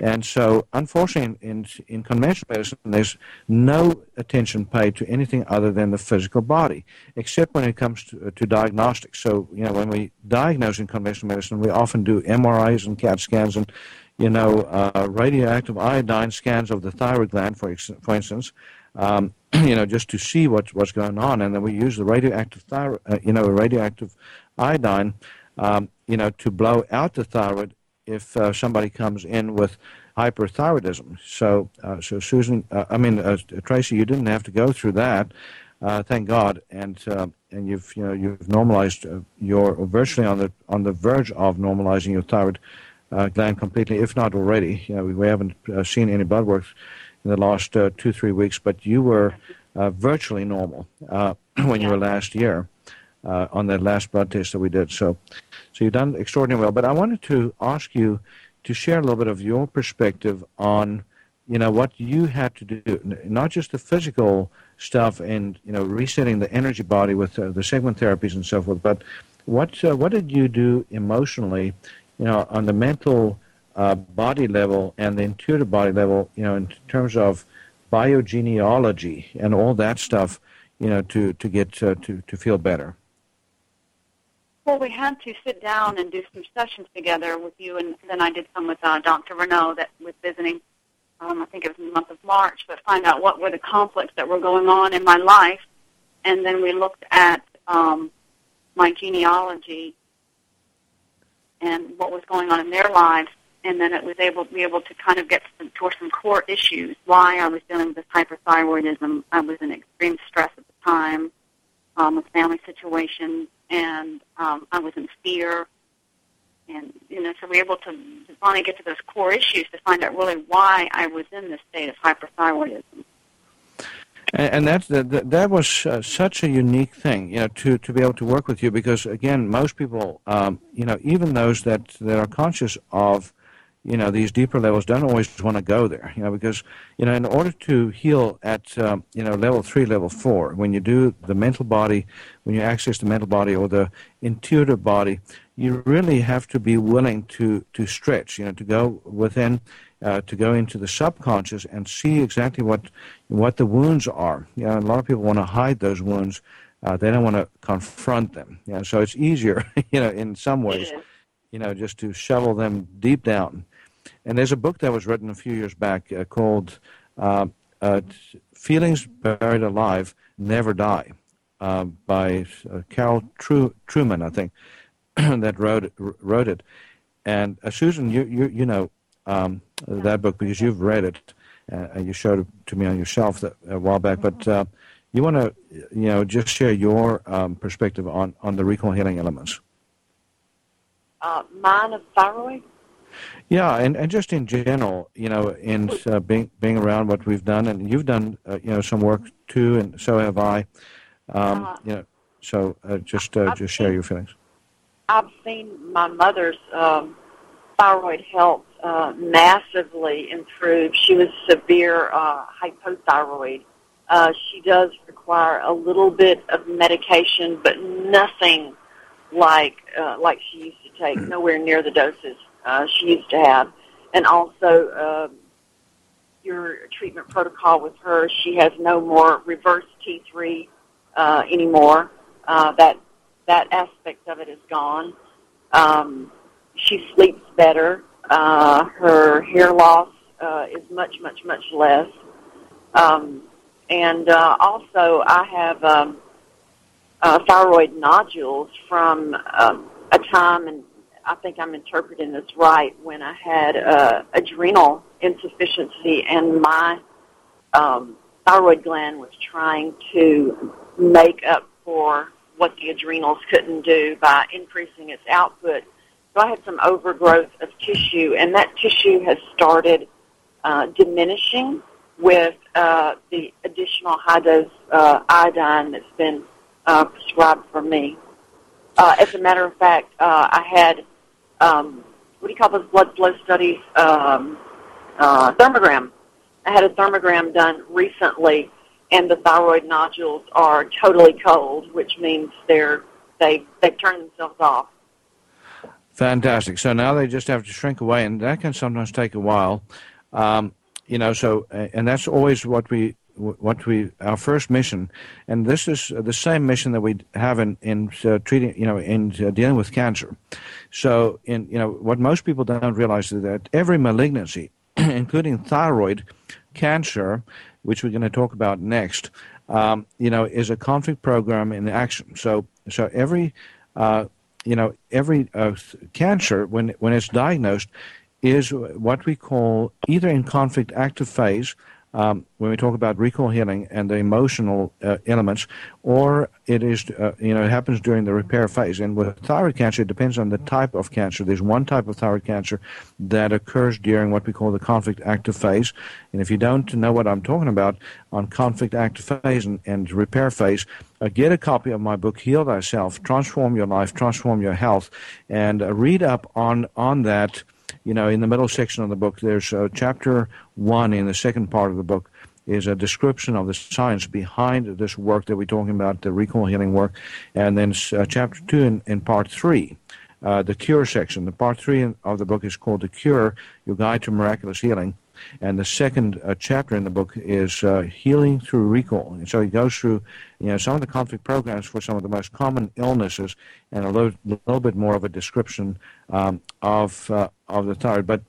And so, unfortunately, in, in conventional medicine, there's no attention paid to anything other than the physical body, except when it comes to, to diagnostics. So, you know, when we diagnose in conventional medicine, we often do MRIs and CAT scans and, you know, uh, radioactive iodine scans of the thyroid gland, for, for instance. Um, you know, just to see what's what's going on, and then we use the radioactive thyroid, uh, you know, radioactive iodine, um, you know, to blow out the thyroid if uh, somebody comes in with hyperthyroidism. So, uh, so Susan, uh, I mean uh, Tracy, you didn't have to go through that, uh, thank God, and and you've you know you've normalized your virtually on the on the verge of normalizing your thyroid gland completely, if not already. You know, we haven't seen any blood work in the last two three weeks, but you were virtually normal when you were last year. Uh, on that last blood test that we did. So, so you've done extraordinarily well. But I wanted to ask you to share a little bit of your perspective on, you know, what you had to do, not just the physical stuff and you know resetting the energy body with uh, the segment therapies and so forth, but what uh, what did you do emotionally, you know, on the mental uh, body level and the intuitive body level, you know, in terms of biogenealogy and all that stuff, you know, to to get uh, to to feel better? Well, we had to sit down and do some sessions together with you, and then I did some with uh, Dr. Renaud that was visiting. Um, I think it was in the month of March, but find out what were the conflicts that were going on in my life, and then we looked at um, my genealogy and what was going on in their lives, and then it was able to be able to kind of get to, to some core issues. Why I was dealing with hyperthyroidism. I was in extreme stress at the time um, with family situation, and um, I was in fear. And you know, so we were able to, finally get to those core issues to find out really why I was in this state of hyperthyroidism. And, and that, that that was uh, such a unique thing, you know, to, to be able to work with you because again, most people, um, you know, even those that, that are conscious of you know these deeper levels don't always want to go there you know because you know in order to heal at um, you know level three level four when you do the mental body when you access the mental body or the intuitive body you really have to be willing to to stretch you know to go within uh, to go into the subconscious and see exactly what what the wounds are. You know a lot of people want to hide those wounds uh, they don't want to confront them you know, so it's easier you know in some ways you know just to shovel them deep down and there's a book that was written a few years back uh, called uh, uh, Feelings Buried Alive Never Die uh, by uh, Karol Tru- Truman, I think, that wrote, wrote it. And uh, Susan, you, you, you know um, that book because you've read it. And you showed it to me on your shelf a while back. But you want to, you know, just share your um, perspective on, on the recall healing elements. mine of thyroid? Yeah, and, and just in general, you know, in uh, being being around what we've done, and you've done, uh, you know, some work too, and so have I. Um, uh, you know, so uh, just uh, just share your feelings. I've seen my mother's um, thyroid health uh, massively improve. She was severe uh, hypothyroid. Uh, she does require a little bit of medication, but nothing like uh, like she used to take. Mm. Nowhere near the doses uh, she used to have, and also uh, your treatment protocol with her. She has no more reverse T3 uh, anymore. Uh, that that aspect of it is gone. Um, she sleeps better. Uh, her hair loss uh, is much, much, much less. Um, and uh, also, I have um, uh, thyroid nodules from um, a time in I think I'm interpreting this right, when I had uh, adrenal insufficiency and my um, thyroid gland was trying to make up for what the adrenals couldn't do by increasing its output. So I had some overgrowth of tissue, and that tissue has started uh, diminishing with uh, the additional high dose uh, iodine that's been uh, prescribed for me. Uh, as a matter of fact, uh, I had um, what do you call those blood flow studies? Um, uh, thermogram. I had a thermogram done recently, and the thyroid nodules are totally cold, which means they're they they've turned themselves off. Fantastic. So now they just have to shrink away, and that can sometimes take a while. Um, you know, so and that's always what we what we our first mission, and this is the same mission that we have in in uh, treating you know in uh, dealing with cancer. So in you know what most people don't realize is that every malignancy, including thyroid cancer, which we're going to talk about next, um, you know, is a conflict program in action. So so every uh, you know every uh, cancer when when it's diagnosed is what we call either in conflict active phase um, when we talk about recall healing and the emotional uh, elements, or it is, uh, you know, it happens during the repair phase. And with thyroid cancer, it depends on the type of cancer. There's one type of thyroid cancer that occurs during what we call the conflict active phase. And if you don't know what I'm talking about on conflict active phase and, and repair phase, uh, get a copy of my book, Heal Thyself, Transform Your Life, Transform Your Health, and uh, read up on, on that you know, in the middle section of the book, there's uh, chapter one in the second part of the book is a description of the science behind this work that we're talking about, the recall healing work. And then uh, chapter two in, in part three uh, the cure section. The part three of the book is called The Cure, Your Guide to Miraculous Healing. And the second uh, chapter in the book is uh, Healing Through Recall. And so he goes through you know, some of the conflict programs for some of the most common illnesses and a little, little bit more of a description um, of, uh, of the thyroid. But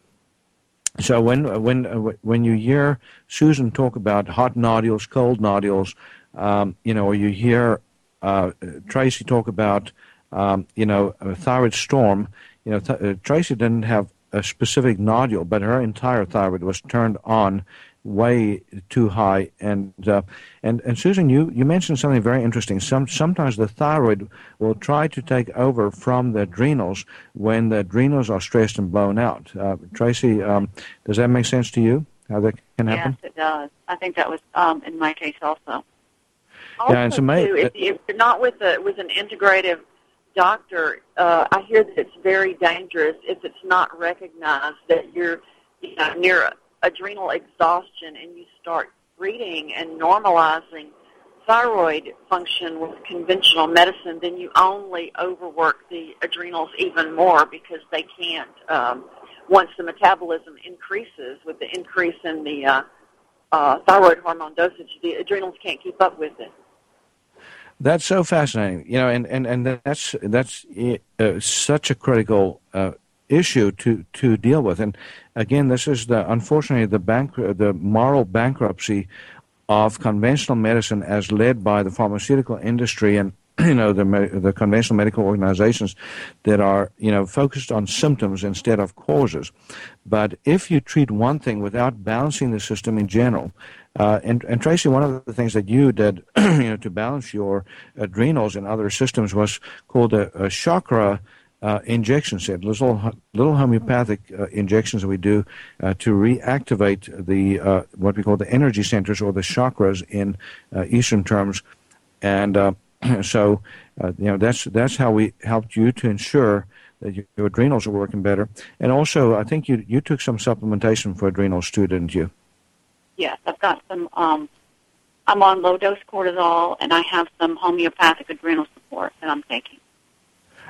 so when, when, uh, when you hear Susan talk about hot nodules, cold nodules, um, you know, or you hear uh, Tracy talk about, um, you know, a thyroid storm, you know, th- uh, Tracy didn't have a specific nodule, but her entire thyroid was turned on way too high. And uh, and and Susan, you, you mentioned something very interesting. Some sometimes the thyroid will try to take over from the adrenals when the adrenals are stressed and blown out. Uh, Tracy, um, does that make sense to you? How that can happen? Yes, it does. I think that was um, in my case also. Also, Yeah, and so may- too, if, if you're not with a with an integrative doctor, uh, I hear that it's very dangerous if it's not recognized that you're you know, near adrenal exhaustion and you start treating and normalizing thyroid function with conventional medicine, then you only overwork the adrenals even more because they can't. Um, once the metabolism increases with the increase in the uh, uh, thyroid hormone dosage, the adrenals can't keep up with it. That's so fascinating, you know, and and and that's that's uh, such a critical uh, issue to to deal with. And again, this is the unfortunately the bank the moral bankruptcy of conventional medicine as led by the pharmaceutical industry and you know the the conventional medical organizations that are you know focused on symptoms instead of causes. But if you treat one thing without balancing the system in general, uh, and, and Tracy, one of the things that you did, you know, to balance your adrenals and other systems was called a, a chakra uh, injection set. Little, little homeopathic uh, injections that we do uh, to reactivate the uh, what we call the energy centers or the chakras in uh, Eastern terms, and so you know that's that's how we helped you to ensure that your, your adrenals are working better. And also, I think you you took some supplementation for adrenals too, didn't you? Yes, I've got some. Um, I'm on low dose cortisol, and I have some homeopathic adrenal support that I'm taking.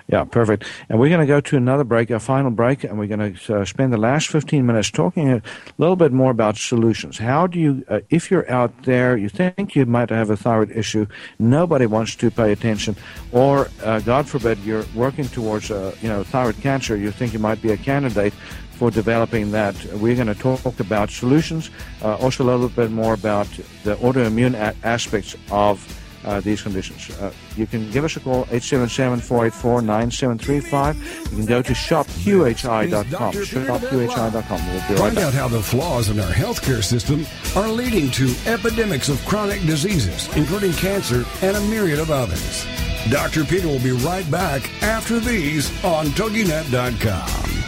Yeah, perfect. And we're going to go to another break, a final break, and we're going to uh, spend the last 15 minutes talking a little bit more about solutions. How do you, uh, if you're out there, you think you might have a thyroid issue, nobody wants to pay attention, or uh, God forbid, you're working towards, uh, you know, thyroid cancer, you think you might be a candidate for developing that. We're going to talk about solutions, uh, also a little bit more about the autoimmune a- aspects of uh, these conditions. Uh, you can give us a call, 877-484-9735. You can go to shopqhi.com. Shopqhi.com. We'll be right Find back. out how the flaws in our healthcare system are leading to epidemics of chronic diseases, including cancer and a myriad of others. Dr. Peter will be right back after these on TogiNet.com.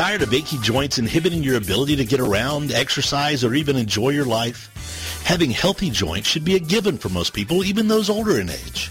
Tired of achy joints inhibiting your ability to get around, exercise, or even enjoy your life? Having healthy joints should be a given for most people, even those older in age.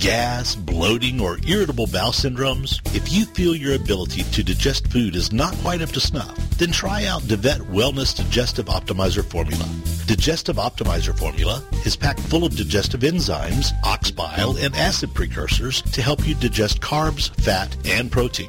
Gas, bloating, or irritable bowel syndromes? If you feel your ability to digest food is not quite up to snuff, then try out DeVet Wellness Digestive Optimizer Formula. Digestive Optimizer Formula is packed full of digestive enzymes, ox bile, and acid precursors to help you digest carbs, fat, and protein.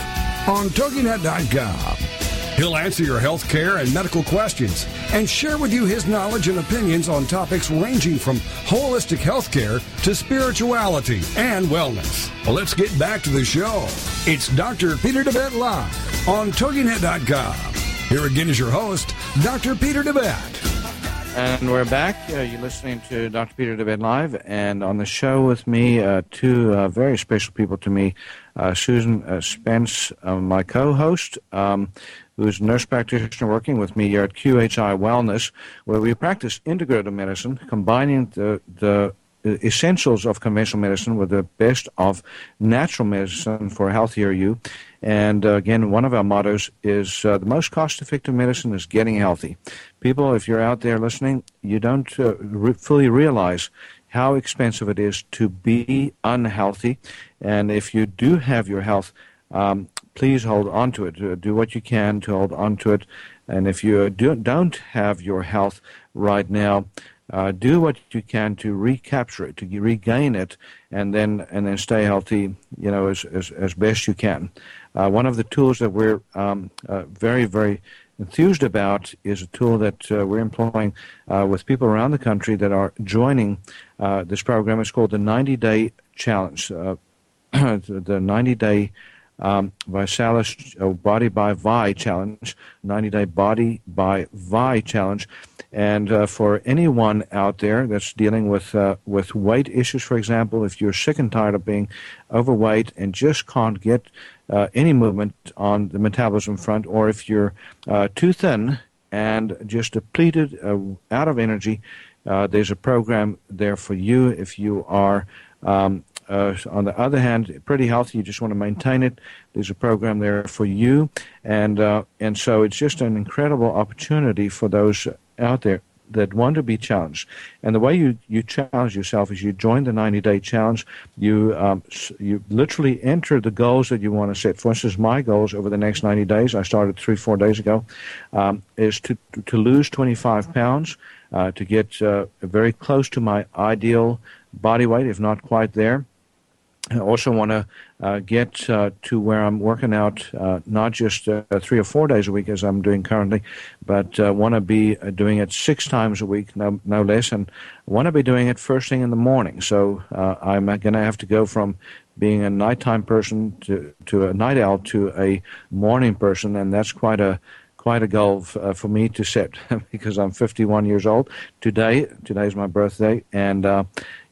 on TogiNet.com. He'll answer your health care and medical questions and share with you his knowledge and opinions on topics ranging from holistic health care to spirituality and wellness. Well, let's get back to the show. It's Dr. Peter DeVette Live on TogiNet.com. Here again is your host, Dr. Peter DeVette. And we're back. Uh, you're listening to Dr. Peter DeVette Live, and on the show with me, uh, two uh, very special people to me uh, Susan uh, Spence, uh, my co host, um, who's a nurse practitioner working with me here at QHI Wellness, where we practice integrative medicine, combining the, the essentials of conventional medicine with the best of natural medicine for a healthier you. And uh, again, one of our mottos is uh, the most cost effective medicine is getting healthy. People, if you're out there listening, you don't uh, re- fully realize how expensive it is to be unhealthy. And if you do have your health, um, please hold on to it. Uh, do what you can to hold on to it. And if you do, don't have your health right now, uh, do what you can to recapture it, to regain it, and then and then stay healthy. You know, as as, as best you can. Uh, one of the tools that we're um, uh, very very enthused about is a tool that uh, we're employing uh, with people around the country that are joining uh, this program. It's called the 90 Day Challenge. the 90 Day um, ViSalus uh, Body by Vi Challenge, 90 Day Body by Vi Challenge. And uh, for anyone out there that's dealing with uh, with weight issues, for example, if you're sick and tired of being overweight and just can't get uh, any movement on the metabolism front, or if you're uh, too thin and just depleted, uh, out of energy, there's a program there for you if you are um, uh, on the other hand, pretty healthy. You just want to maintain it. There's a program there for you, and uh, and so it's just an incredible opportunity for those out there that want to be challenged. And the way you, you challenge yourself is you join the 90 day challenge. You um, you literally enter the goals that you want to set. For instance, my goals over the next 90 days, I started three four days ago, um, is to to lose 25 pounds, uh, to get uh, very close to my ideal body weight, if not quite there. I also want to uh, get uh, to where I'm working out uh, not just uh, three or four days a week as I'm doing currently, but uh, want to be uh, doing it six times a week, no, no less, and want to be doing it first thing in the morning. So I'm going to have to go from being a nighttime person to, to a night owl to a morning person, and that's quite a quite a goal f- for me to set because I'm 51 years old today. Today's my birthday, and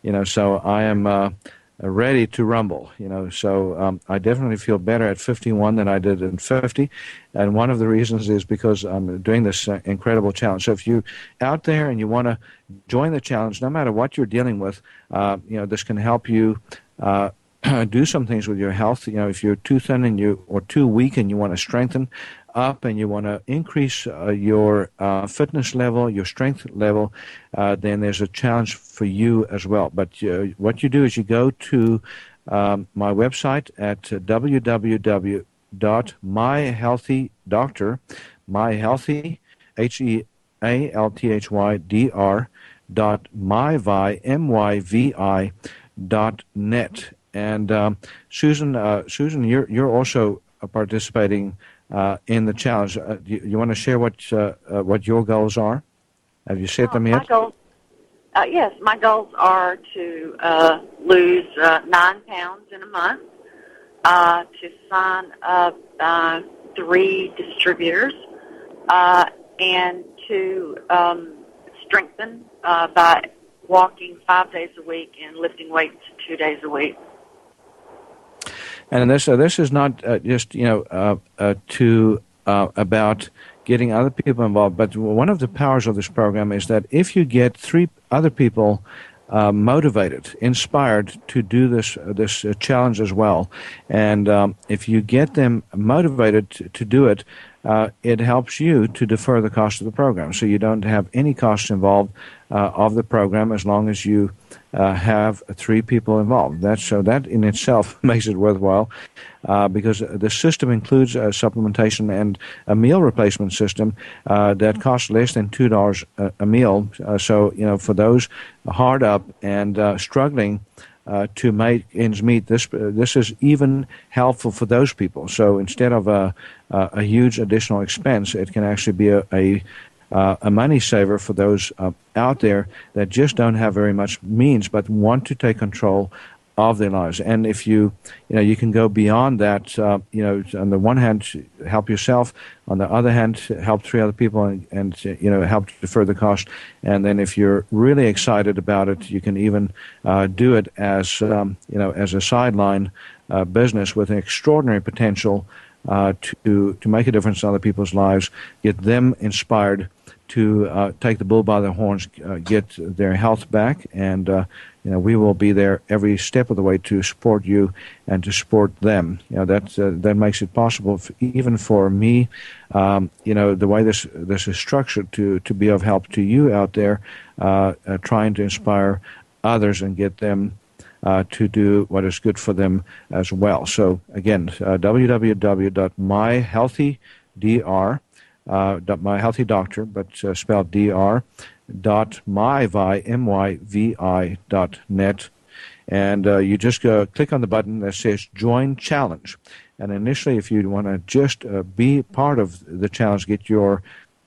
you know, so I am uh, ready to rumble. You know, so um, I definitely feel better at 51 than I did in 50, and one of the reasons is because I'm doing this uh, incredible challenge. So if you out there and you want to join the challenge, no matter what you're dealing with, uh, you know, this can help you. Uh, do some things with your health. You know, if you're too thin and you or too weak and you want to strengthen, up and you want to increase uh, your uh, fitness level, your strength level, uh, then there's a challenge for you as well. But uh, what you do is you go to um, my website at www.myhealthydoctor, myhealthy, H-E-A-L-T-H-Y-D-R, dot myvi, M-Y-V-I, dot net. And um, Susan, uh, Susan, you're, you're also participating in the challenge. Uh, you, you want to share what uh, uh, what your goals are? Have you set them yet? My goals, uh, yes, my goals are to uh, lose nine pounds in a month, to sign up three distributors, and to um, strengthen by walking five days a week and lifting weights two days a week. And this uh, this is not uh, just you know uh, uh to uh, about getting other people involved, but one of the powers of this program is that if you get three other people uh, motivated, inspired to do this this challenge as well. And um, if you get them motivated to, to do it, it helps you to defer the cost of the program. So you don't have any costs involved uh, of the program as long as you uh, have three people involved. That, so that in itself makes it worthwhile uh, because the system includes a supplementation and a meal replacement system uh, that costs less than $2 a, a meal. Uh, so, you know, for those hard up and struggling, uh, to make ends meet. This this is even helpful for those people. So instead of a a huge additional expense, it can actually be a, a uh, a money saver for those uh, out there that just don't have very much means but want to take control of their lives. And if you, you know, you can go beyond that. Uh, you know, on the one hand, help yourself. On the other hand, help three other people, and, and you know, help to defer the cost. And then, if you're really excited about it, you can even uh, do it as, um, you know, as a sideline uh, business with an extraordinary potential uh, to to make a difference in other people's lives, get them inspired to uh, take the bull by the horns, uh, get their health back, and uh, you know we will be there every step of the way to support you and to support them. You know that uh, that makes it possible, even for me. Um, you know the way this this is structured to to be of help to you out there, uh, uh, trying to inspire others and get them. to do what is good for them as well. So again, www.myhealthydr.com uh, my healthy doctor, but uh, spelled dr dot myvi m y v i dot net, and uh, you just click on the button that says join challenge. And initially, if you want to just uh, be part of the challenge, get your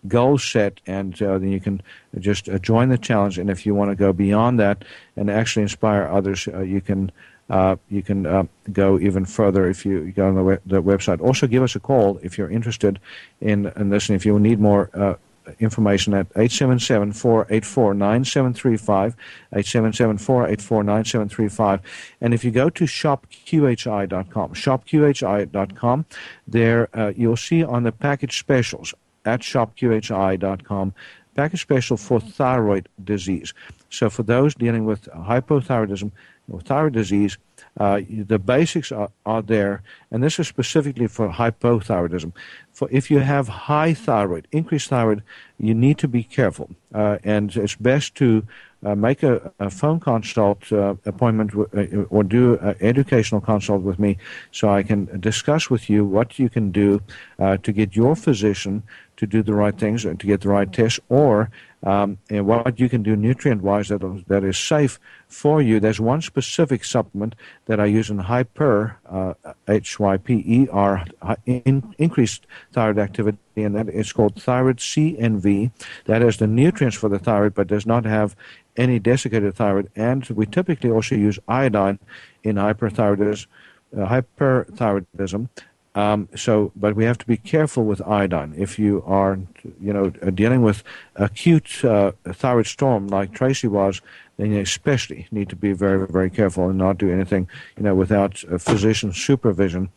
goals set, and uh, then you can just uh, join the challenge. And if you want to go beyond that and actually inspire others, you can uh, you can uh, go even further if you go on the, web, the, website. Also, give us a call if you're interested in, in and if you need more uh, information at 877-484-9735, 877-484-9735. And if you go to shopqhi.com, shopqhi.com, there uh, you'll see on the package specials at shopqhi.com, package special for thyroid disease. So for those dealing with hypothyroidism, with thyroid disease, uh, the basics are, are there, and this is specifically for hypothyroidism. For if you have high thyroid, increased thyroid, you need to be careful, uh, and it's best to uh, make a, a, phone consult uh, appointment w- uh, or do an educational consult with me, so I can discuss with you what you can do uh, to get your physician to do the right things and to get the right tests, or um, and what you can do nutrient-wise that that is safe for you. There's one specific supplement that I use in hyper uh, H Y P E R in, increased thyroid activity, and that is called thyroid CNV. That is the nutrients for the thyroid, but does not have any desiccated thyroid. And we typically also use iodine in hyperthyroidism. Uh, hyperthyroidism um, so, but we have to be careful with iodine. If you are, you know, dealing with acute uh, thyroid storm like Tracy was, then you especially need to be very, very careful and not do anything, you know, without physician supervision.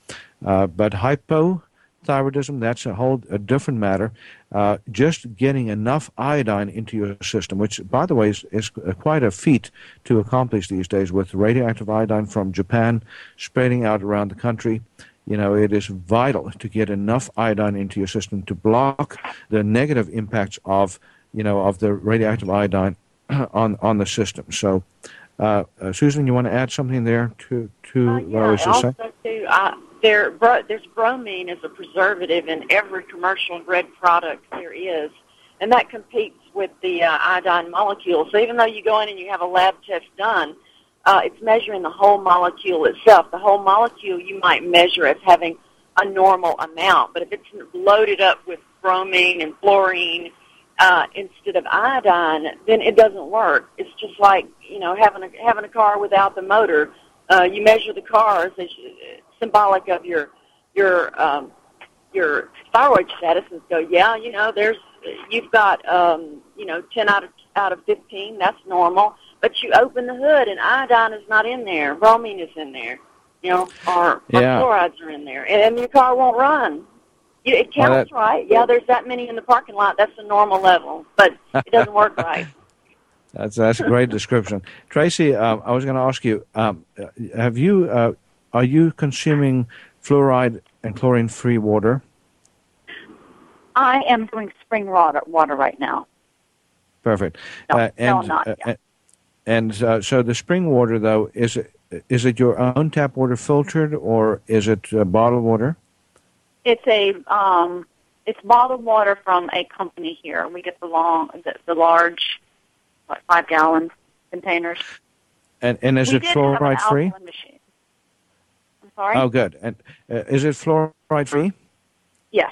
Uh, but hypothyroidism, that's a whole a different matter. Uh, just getting enough iodine into your system, which, by the way, is, is quite a feat to accomplish these days with radioactive iodine from Japan spreading out around the country you know, it is vital to get enough iodine into your system to block the negative impacts of, you know, of the radioactive iodine on on the system. So, uh, uh, Susan, you want to add something there to to uh, yeah, what I was just saying? Too, uh, there, bro, there's bromine as a preservative in every commercial red product there is, and that competes with the uh, iodine molecule. So even though you go in and you have a lab test done, uh, it's measuring the whole molecule itself. The whole molecule you might measure as having a normal amount, but if it's loaded up with bromine and fluorine uh, instead of iodine, then it doesn't work. It's just like you know having a having a car without the motor. Uh, you measure the cars as symbolic of your your um, your thyroid status, and go, yeah, you know, there's you've got um, you know ten out of out of fifteen. That's normal but you open the hood and iodine is not in there, bromine is in there, you know, or, yeah. or chlorides are in there, and, and your car won't run. It counts well, that, right. Yeah, there's that many in the parking lot. That's the normal level, but it doesn't work right. That's that's a great description, Tracy. Um, I was going to ask you: um, Have you uh, are you consuming fluoride and chlorine-free water? I am doing spring water, water right now. Perfect. No, Uh, no, and not uh, yet. And uh, so the spring water though is it is it your own tap water filtered or is it uh, bottled water? It's a um, it's bottled water from a company here. We get the long, the, the large, what, five gallon containers. And and is we it fluoride free? Machine. I'm sorry. Oh, good. And uh, is it fluoride free? Yes.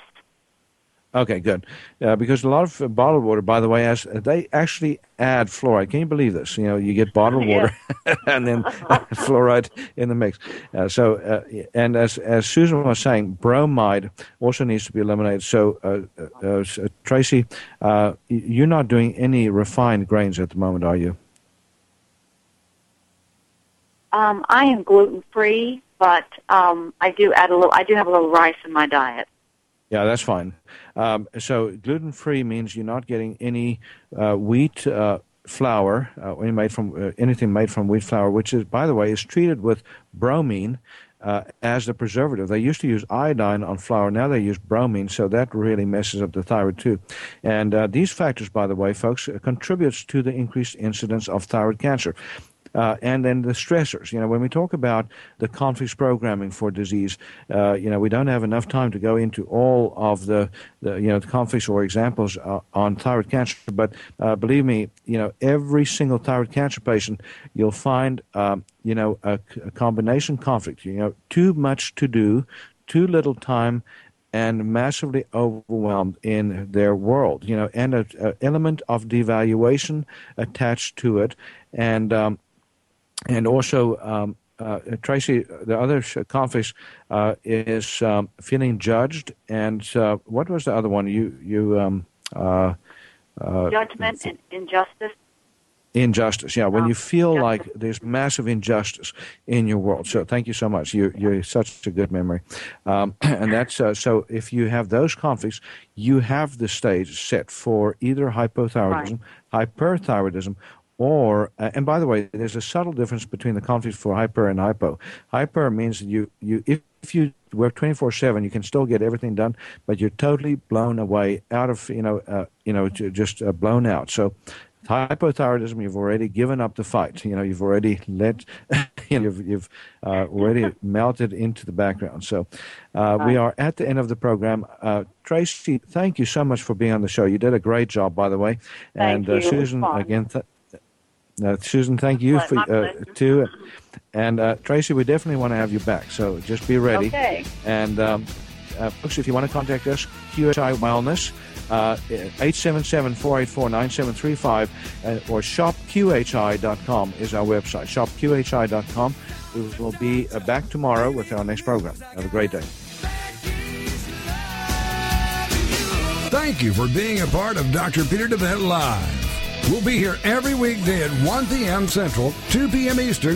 Okay, good. Uh, because a lot of uh, bottled water, by the way, has they actually add fluoride. Can you believe this? You know, you get bottled Yeah. water and then fluoride in the mix. Uh, so, uh, and as as Susan was saying, bromide also needs to be eliminated. So, uh, uh, Tracy, uh, you're not doing any refined grains at the moment, are you? Um, I am gluten free, but um, I do add a little. I do have a little rice in my diet. Yeah, that's fine. Um, so gluten free means you're not getting any uh, wheat uh, flour, uh, made from uh, anything made from wheat flour, which is, by the way, is treated with bromine uh, as the preservative. They used to use iodine on flour, now they use bromine, so that really messes up the thyroid too. And uh, these factors, by the way, folks, contributes to the increased incidence of thyroid cancer. Uh, and then the stressors. You know, when we talk about the conflicts programming for disease, uh, you know, we don't have enough time to go into all of the, the you know, the conflicts or examples uh, on thyroid cancer. But uh, believe me, you know, every single thyroid cancer patient, you'll find, um, you know, a, a combination conflict. You know, too much to do, too little time, and massively overwhelmed in their world, you know, and an element of devaluation attached to it, and um, and also um, uh, Tracy, the other conflict uh, is um, feeling judged, and uh, what was the other one? You you um, uh, uh, Judgment and injustice. injustice. Yeah, when Um, you feel justice. like there's massive injustice in your world. So thank you so much. You you're such a good memory, um, and that's uh, so. If you have those conflicts, you have the stage set for either hypothyroidism, hyperthyroidism. Or uh, and by the way, there's a subtle difference between the conflicts for hyper and hypo. Hyper means that you you if, if you work 24/7, you can still get everything done, but you're totally blown away, out of you know uh, you know just uh, blown out. So hypothyroidism, you've already given up the fight. You know, you've already let, you know, you've, you've uh, already melted into the background. So uh, we are at the end of the program. Uh, Tracy, thank you so much for being on the show. You did a great job, by the way. Thank and Susan, again, th- uh, Susan, thank you My- for my uh, too. And uh, Tracy, we definitely want to have you back. So just be ready. Okay. And um, uh, folks, if you want to contact us, QHI Wellness, uh, 877-484-9735, uh, or shopqhi.com is our website. Shopqhi.com. We will be uh, back tomorrow with our next program. Have a great day. Thank you for being a part of Dr. Peter DeVette Live. We'll be here every weekday at 1 p.m. Central, 2 p.m. Eastern.